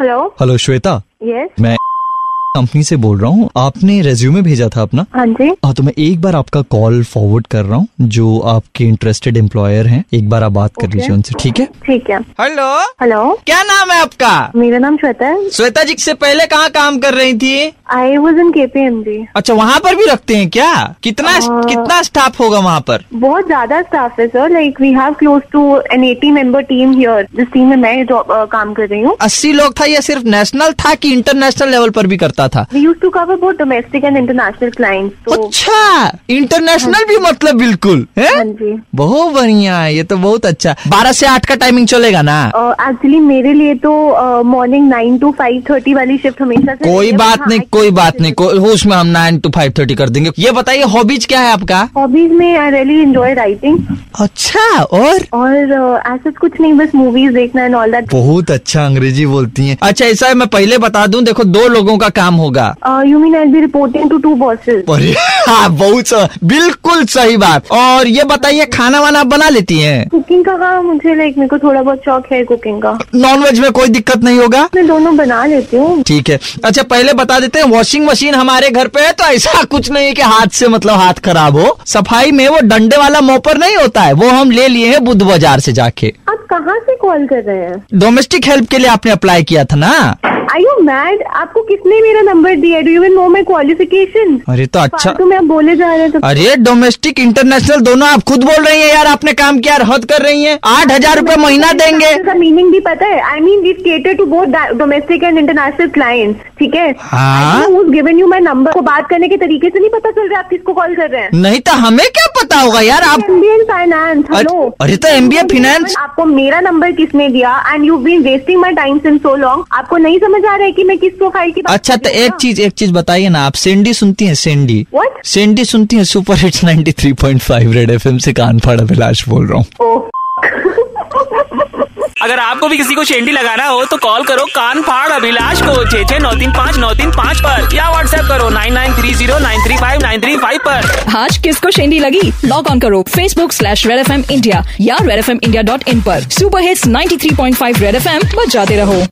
Hello. Hello Shweta. Yes मैं company से बोल रहा हूँ। आपने रेज्यूमे भेजा था अपना। हाँ जी। हाँ तो मैं एक बार आपका कॉल फॉरवर्ड कर रहा हूँ जो आपके इंटरेस्टेड एम्प्लॉयर हैं। एक बार आप बात कर लीजिए उनसे ठीक है? ठीक है। हेलो हेलो क्या नाम है आपका? मेरा नाम श्वेता है। श्वेता जी से पहले कहाँ काम कर रही थी? आई वॉज़ इन केपीएमजी अच्छा वहाँ पर भी रखते हैं क्या? कितना हाँ। कितना स्टाफ होगा वहाँ पर? बहुत ज़्यादा स्टाफ है sir like we have close to an eighty member team here जिस टीम में मैं uh, काम कर रही हूँ। अस्सी लोग था या सिर्फ़ नेशनल था कि इंटरनेशनल लेवल पर भी करता था? We use to cover both domestic and international clients तो अच्छा इंटरनेशनल भी मतलब बिल्कुल हाँ? है जी। बहुत बढ़िया है ये तो बहुत अच्छा। बारह से आठ का टाइमिंग चलेगा ना? एक्चुअली मेरे लिए तो morning nine to five thirty वाली शिफ्ट हमेशा कोई बात नहीं कोई बात नहीं कोई उसमें हम नाइन टू फाइव थर्टी कर देंगे। ये बताइए हॉबीज क्या है आपका? हॉबीज में आई रियली एंजॉय राइटिंग अच्छा और? और ऐसा कुछ नहीं बस मूवीज़ देखना एंड ऑल दैट बहुत अच्छा अंग्रेज़ी बोलती हैं। अच्छा ऐसा है मैं पहले बता दूँ देखो दो लोगों का काम होगा। You mean I be reporting to two bosses अरे हाँ बहुत बिल्कुल सही बात। और ये बताइए खाना वाना आप बना लेती हैं? कुकिंग का काम मुझे लाइक मेरे को थोड़ा बहुत शौक है कुकिंग का। नॉन वेज में कोई दिक्कत नहीं होगा? मैं दोनों बना लेती हूँ। ठीक है। अच्छा पहले बता देते हैं वॉशिंग मशीन हमारे घर पे है तो ऐसा कुछ नहीं है कि हाथ से मतलब हाथ खराब हो। सफ़ाई में वो डंडे वाला मोपर नहीं होता है वो हम ले लिए हैं बुद्ध बाज़ार से जाके। आप कहाँ से कॉल कर रहे हैं? डोमेस्टिक हेल्प के लिए आपने अप्लाई किया था ना? आई यू मैड आपको किसने मेरा नंबर दिया? Do you know my qualification अरे तो अच्छा में आप बोले जा रहे हैं तो अरे डोमेस्टिक इंटरनेशनल दोनों आप खुद बोल रही है यार आपने काम किया हद कर रही है। आठ हज़ार रूपए महीना देंगे। का मीनिंग भी पता है। I mean it cater to both domestic and international client ठीक है? हाँ। गिवन यू माई नंबर को बात करने के तरीके से नहीं पता चल रहा है आप किसको कॉल कर रहे हैं? नहीं तो हमें क्या पता होगा यार आप एमबीए फाइनेंस हेलो अरे- अरे तो MBA finance- आपको मेरा नंबर किसने दिया? And you been wasting my time since so long आपको नहीं समझ आ रहा है कि मैं किस प्रोफ़ाइल की बात अच्छा तो एक चीज़ एक चीज़ बताइए ना आप सेंडी सुनती हैं सेंडी What? सेंडी सुनती हैं सुपर हिट्स 93.5 रेड एफएम से कान फाड़ अभिलाष बोल रहा हूँ। अगर आपको भी किसी को शेंडी लगाना हो तो कॉल करो कान फाड़ अभिलाष को छे छे नौ तीन पाँच नौ तीन पाँच पर या व्हाट्सएप करो nine nine three zero nine three five nine three five पर। आज किसको शेंडी लगी? लॉग ऑन करो Facebook slash Red F M India या Red F M India dot in पर। Super hits 93.5 Red F M बजाते रहो।